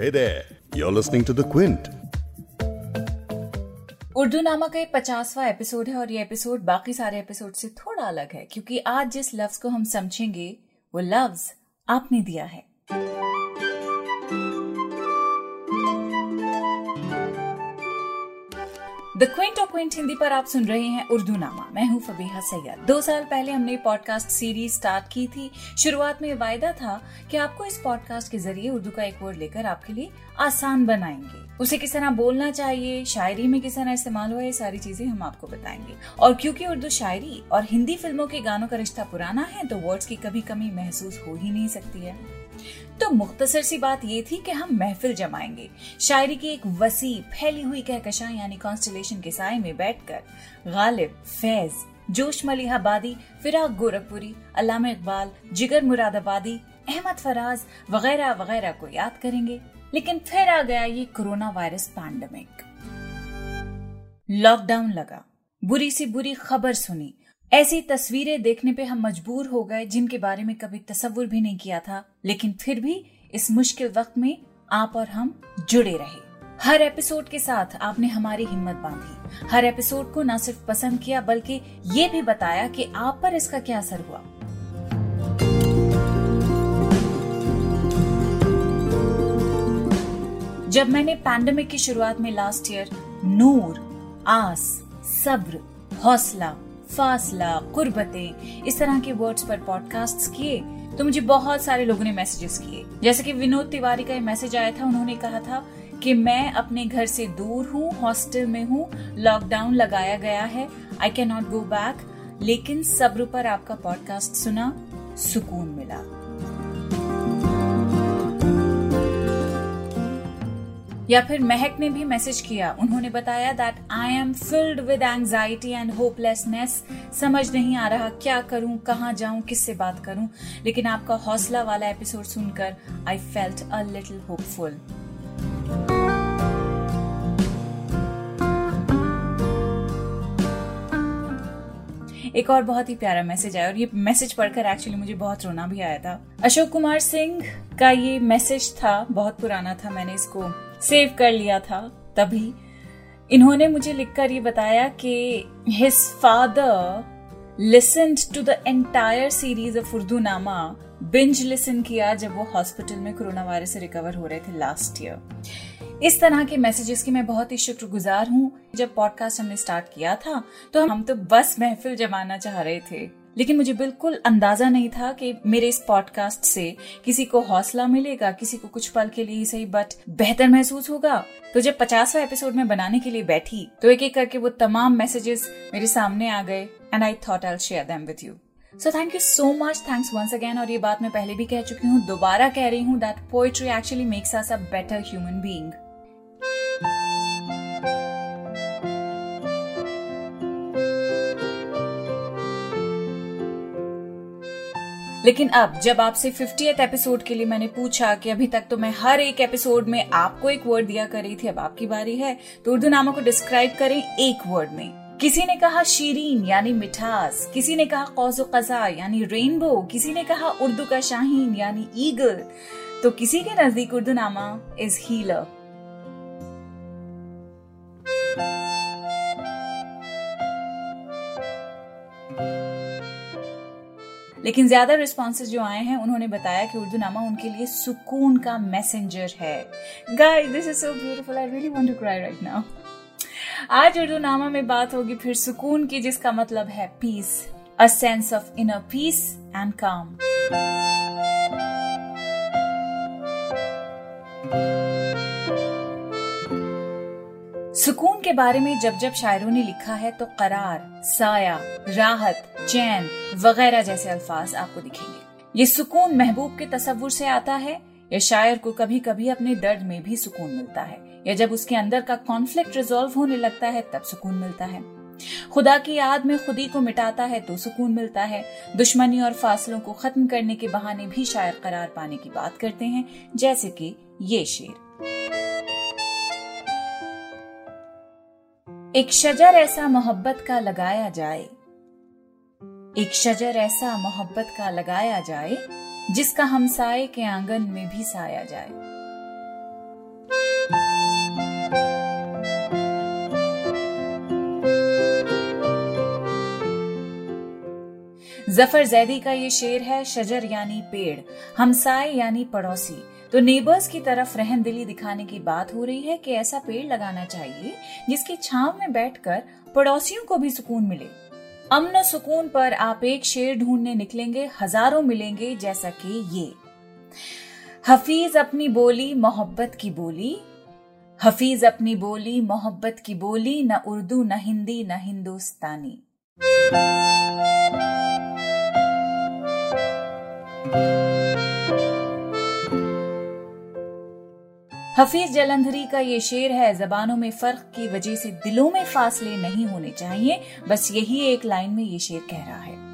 Hey there, you're listening to The Quint. Urdu नामा का ये पचासवा एपिसोड है और ये एपिसोड बाकी सारे एपिसोड से थोड़ा अलग है क्योंकि आज जिस लफ्ज को हम समझेंगे वो लफ्ज आपने दिया है the Quint of Quint Hindi पर आप सुन रहे हैं उर्दू नामा। मैं हूँ फबीहा सैयद। दो साल पहले हमने पॉडकास्ट सीरीज़ स्टार्ट की थी। शुरुआत में वायदा था कि आपको इस पॉडकास्ट के ज़रिए उर्दू का एक वर्ड लेकर आपके लिए आसान बनाएँगे। उसे किस तरह बोलना चाहिए, शायरी में किस तरह इस्तेमाल हुआ, ये सारी चीज़ें हम आपको बताएँगे। और क्योंकि उर्दू शायरी और हिंदी फ़िल्मों के गानों का रिश्ता पुराना है तो वर्ड्स की कभी कमी महसूस हो ही नहीं सकती है। तो मुख्तसर सी बात ये थी कि हम महफिल जमाएँगे। शायरी की एक वसी फैली हुई कहकशा, यानी कॉन्स्टलेशन के साय में बैठकर, गालिब, फैज, जोश मलिहाबादी, फिराक गोरखपुरी, अलामा इकबाल, जिगर मुरादाबादी, अहमद फराज वगैरह वगैरह को याद करेंगे। लेकिन फिर आ गया ये कोरोना वायरस पैंडमिक लॉकडाउन लगा। बुरी सी बुरी खबर सुनी। ऐसी तस्वीरें देखने पे हम मजबूर हो गए, जिनके बारे में कभी तस्वुर भी नहीं किया था। लेकिन फिर भी इस मुश्किल वक्त में आप और हम जुड़े रहे। हर एपिसोड के साथ आपने हमारी हिम्मत बांधी। हर एपिसोड को न सिर्फ़ पसंद किया, बल्कि ये भी बताया कि आप पर इसका क्या असर हुआ। जब मैंने पैंडमिक की शुरुआत में लास्ट ईयर नूर, आस, सब्र, हौसला, फासला, कुर्बतें, इस तरह के वर्ड्स पर पॉडकास्ट्स किए तो मुझे बहुत सारे लोगों ने मैसेजेस किए। जैसे कि विनोद तिवारी का मैसेज आया था, उन्होंने कहा था कि मैं अपने घर से दूर हूँ हॉस्टल में हूँ लॉकडाउन लगाया गया है I can not go back लेकिन सब्र पर आपका पॉडकास्ट सुना, सुकून मिला। या फिर महक ने भी मैसेज किया। उन्होंने बताया that I am filled with anxiety and hopelessness समझ नहीं आ रहा क्या करूँ, कहाँ जाऊँ, किससे बात करूँ। लेकिन आपका हौसला वाला एपिसोड सुनकर I felt a little hopeful एक और बहुत ही प्यारा मैसेज आया और ये मैसेज पढ़कर एक्चुअली मुझे बहुत रोना भी आया था। अशोक कुमार सिंह का ये मैसेज था, बहुत पुराना था मैंने इसको सेव कर लिया था तभी। इन्होंने मुझे लिखकर ये बताया कि his father listen to the entire series of Urdu Nama binge listen किया जब वो हॉस्पिटल में कोरोना वायरस से रिकवर हो रहे थे लास्ट ईयर इस तरह के मैसेजेस की मैं बहुत ही शुक्रगुजार हूँ। जब पॉडकास्ट हमने स्टार्ट किया था तो हम तो बस महफिल जमाना चाह रहे थे। लेकिन मुझे बिल्कुल अंदाज़ा नहीं था कि मेरे इस पॉडकास्ट से किसी को हौसला मिलेगा, किसी को कुछ पल के लिए ही सही बट बेहतर महसूस होगा। तो जब पचासवा एपिसोड में बनाने के लिए बैठी तो एक एक करके वो तमाम मैसेजेस मेरे सामने आ गए and I thought I share them with you so thank you so much thanks once again और ये बात मैं पहले भी कह चुकी हूँ, दोबारा कह रही हूँ that poetry actually makes us a better human being लेकिन अब, जब आपसे फिफ्टी एपिसोड के लिए मैंने पूछा कि अभी तक तो मैं हर एक एपिसोड में आपको एक वर्ड दिया कर रही थी, अब आपकी बारी है। तो उर्दू नामों को डिस्क्राइब करें एक वर्ड में। किसी ने कहा शीरीन, यानी मिठास। किसी ने कहा कौजो कजा, यानी रेनबो किसी ने कहा उर्दू का शाहीन, यानी ईगल तो किसी के नज़दीक उर्दू नामा इज़ हीलर लेकिन ज़्यादा रिस्पॉन्सेज जो आए हैं, उन्होंने बताया कि उर्दू नामा उनके लिए सुकून का मैसेंजर है। Guys this is so beautiful I really want to cry right now आज उर्दू नामा में बात होगी फिर सुकून की, जिसका मतलब है peace a sense of inner peace and calm सुकून के बारे में जब जब शायरों ने लिखा है तो करार, साया, राहत, चैन वगैरह जैसे अल्फाज आपको दिखेंगे। ये सुकून महबूब के तस्वुर से आता है, या शायर को कभी कभी अपने दर्द में भी सुकून मिलता है, या जब उसके अंदर का कॉन्फ्लिक्ट रिजोल्व होने लगता है, तब सुकून मिलता है। खुदा की याद में खुदी को मिटाता है तो सुकून मिलता है। दुश्मनी और फासलों को खत्म करने के बहाने भी शायर करार पाने की बात करते हैं, जैसे कि ये शेर। एक शजर ऐसा मोहब्बत का लगाया जाए। एक शजर ऐसा मोहब्बत का लगाया जाए, जिसका हमसाए के आँगन में भी साया जाए। ज़फ़र जैदी का ये शेर है, शजर यानी पेड़, हमसाए यानी पड़ोसी। तो नेबर्स की तरफ़ रहम दिली दिखाने की बात हो रही है कि ऐसा पेड़ लगाना चाहिए, जिसकी छांव में बैठकर पड़ोसियों को भी सुकून मिले। अमन सुकून पर आप एक शेर ढूँढने निकलेंगे, हज़ारों मिलेंगे, जैसा कि ये। हफीज अपनी बोली, मोहब्बत की बोली। हफीज अपनी बोली, मोहब्बत की बोली, न उर्दू, न हिंदी, न हिंदुस्तानी। हफीज जलंधरी का ये शेर है, जबानों में फ़र्क की वजह से दिलों में फासले नहीं होने चाहिए। बस यही एक लाइन में ये शेर कह रहा है।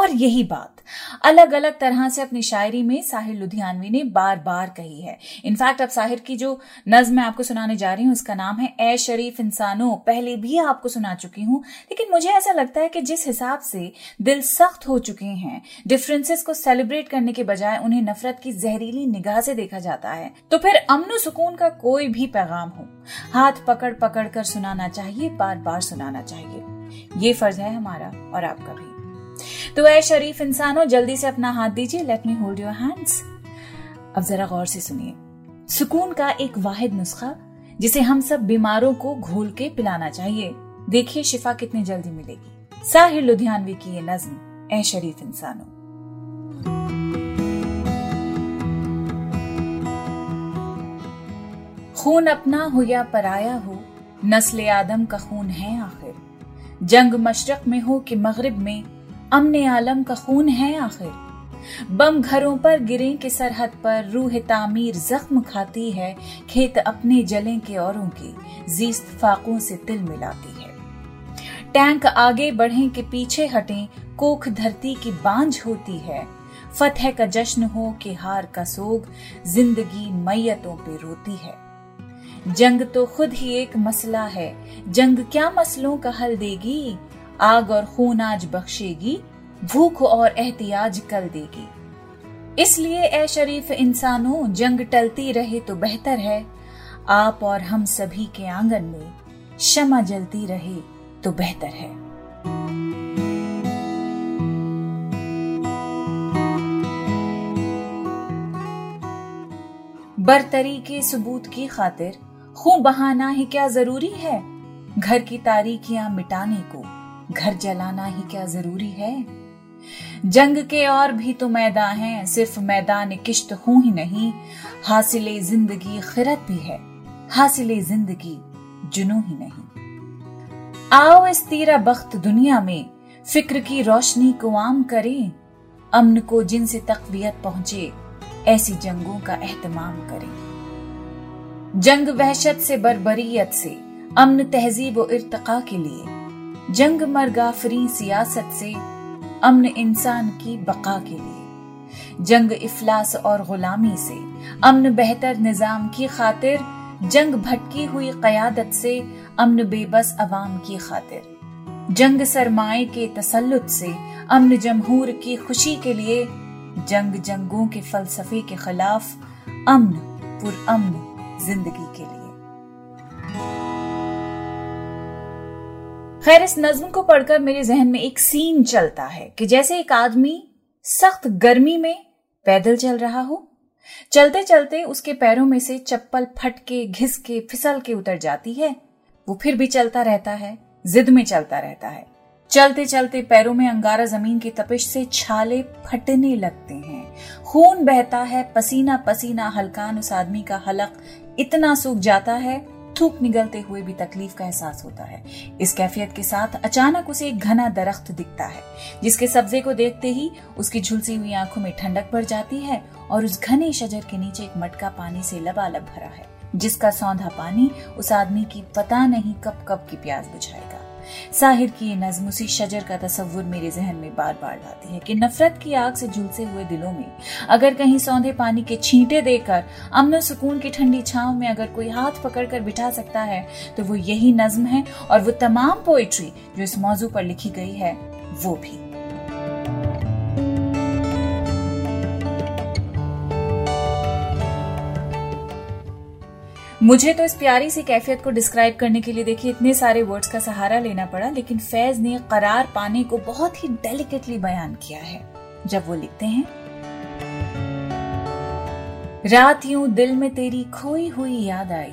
और यही बात। अलग अलग तरह से अपनी शायरी में साहिर लुधियानवी ने बार बार कही है। इनफैक्ट अब साहिर की जो नज्म मैं आपको सुनाने जा रही हूँ, उसका नाम है ए शरीफ इंसानों। पहले भी आपको सुना चुकी हूँ, लेकिन मुझे ऐसा लगता है कि जिस हिसाब से दिल सख्त हो चुके हैं डिफरेंसेस को सेलिब्रेट करने के बजाय उन्हें नफरत की जहरीली निगाह से देखा जाता है तो फिर अमन सुकून का कोई भी पैगाम हो। हाथ पकड़ पकड़ कर सुनाना चाहिए बार बार सुनाना चाहिए। ये फ़र्ज़ है हमारा और आपका भी। तो ऐ शरीफ इंसानों, जल्दी से अपना हाथ दीजिए। Let me hold your hands अब जरा गौर से सुनिए। सुकून का एक वाहिद नुस्खा, जिसे हम सब बीमारों को घोल के पिलाना चाहिए। देखिए शिफा कितनी जल्दी मिलेगी। साहिर लुधियानवी की ये नज्म, ए शरीफ इंसानों। खून अपना हो या पराया हो, नस्ल आदम का खून है आखिर। जंग मशरक में हो कि मगरिब में अमन आलम का खून है आखिर। बम घरों पर गिरे के सरहद पर रूह तामीर जख्म खाती है, खेत अपने जले के औरों की, जीस्त फाकों से तिल मिलाती है। टैंक आगे बढ़े के पीछे हटे, कोख धरती की बांझ होती है। फतह का जश्न हो के हार का सोग, ज़िंदगी मैयतों पे रोती है। जंग तो खुद ही एक मसला है, जंग क्या मसलों का हल देगी? आग और खून आज बख्शेगी, भूख और एहतियाज कल देगी। इसलिए, ए शरीफ इंसानों, जंग टलती रहे तो बेहतर है। आप और हम सभी के आँगन में क्षमा जलती रहे तो बेहतर है। बरतरी के सबूत की खातिर खून बहाना ही क्या ज़रूरी है? घर की तारीखियाँ मिटाने को। घर जलाना ही क्या ज़रूरी है? जंग के और भी तो मैदान हैं, सिर्फ़ मैदान किश्त हूँ ही नहीं, हासिल ज़िंदगी खिरत भी है, हासिल ज़िंदगी जुनू ही नहीं। आओ इस तीरा बख्त दुनिया में, फ़िक्र की रोशनी को आम करें, अमन को जिनसे तकवीत पहुँचे, ऐसी जंगों का एहतमाम करें। जंग वहशत से बरबरीत से, अमन तहजीब व इर्तका के लिए जंग मरगाफरी सियासत से अमन इंसान की बका के लिए। जंग इफलास और गुलामी से अमन बेहतर निज़ाम की खातिर, जंग भटकी हुई कयादत से अमन बेबस अवाम की खातिर। जंग सरमाए के तसल्लुत से अमन जमहूर की खुशी के लिए, जंग जंगों के फलसफे के खिलाफ अमन पुरअमन ज़िंदगी के लिए। खैर, इस नज्म को पढ़कर मेरे जहन में एक सीन चलता है कि जैसे एक आदमी सख्त गर्मी में पैदल चल रहा हो चलते चलते उसके पैरों में से चप्पल फट के घिस के फिसल के उतर जाती है। वो फिर भी चलता रहता है, जिद में चलता रहता है। चलते चलते पैरों में अंगारा ज़मीन की तपिश से छाले फटने लगते हैं। खून बहता है पसीना पसीना हल्कान उस आदमी का हलक इतना सूख जाता है थूक निगलते हुए भी तकलीफ़ का एहसास होता है। इस कैफियत के साथ अचानक उसे एक घना दरख्त दिखता है, जिसके सब्जे को देखते ही उसकी झुलसी हुई आँखों में ठंडक पड़ जाती है और उस घने शजर के नीचे एक मटका पानी से लबालब भरा है, जिसका सौंधा पानी उस आदमी की पता नहीं कब कब की प्याज बुझाएगा। साहिर की ये नज्म उसी शजर का तस्वुर मेरे जहन में बार बार लाती है कि नफरत की आग से झुलसे हुए दिलों में, अगर कहीं सौंधे पानी के छींटे देकर, अमन सुकून की ठंडी छाव में अगर कोई हाथ पकड़ कर बिठा सकता है तो वो यही नज्म है और वो तमाम पोइट्री जो इस मौजू पर लिखी गई है, वो भी। मुझे तो इस प्यारी सी कैफियत को डिस्क्राइब करने के लिए देखिए, इतने सारे वर्ड्स का सहारा लेना पड़ा, लेकिन फैज ने करार पाने को बहुत ही डेलिकेटली बयान किया है। जब वो लिखते हैं, रात यूँ दिल में तेरी खोई हुई याद आई,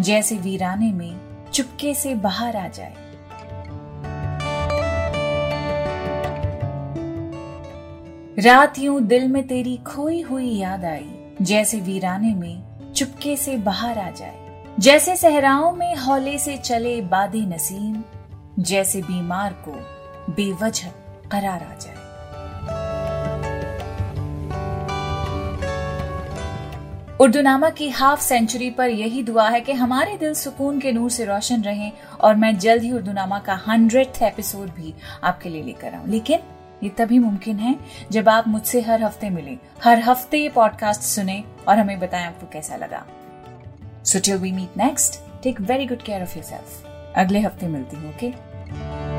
जैसे वीराने में चुपके से बाहर आ जाए। रात यूँ दिल में तेरी खोई हुई याद आई, जैसे वीराने में चुपके से बाहर आ जाए। जैसे सहराओं में हौले से चले बादे नसीम, जैसे बीमार को बेवजह करार आ जाए। उर्दूनामा की हाफ़ सेंचुरी पर यही दुआ है कि हमारे दिल सुकून के नूर से रोशन रहें और मैं जल्द ही उर्दूनामा का हंड्रेड एपिसोड भी आपके लिए लेकर आऊँ। लेकिन ये तभी मुमकिन है जब आप मुझसे हर हफ़्ते मिले। हर हफ़्ते ये पॉडकास्ट सुने और हमें बताएँ आपको कैसा लगा। So till we meet next take very good care of your self अगले हफ़्ते मिलती हूँ ओके okay?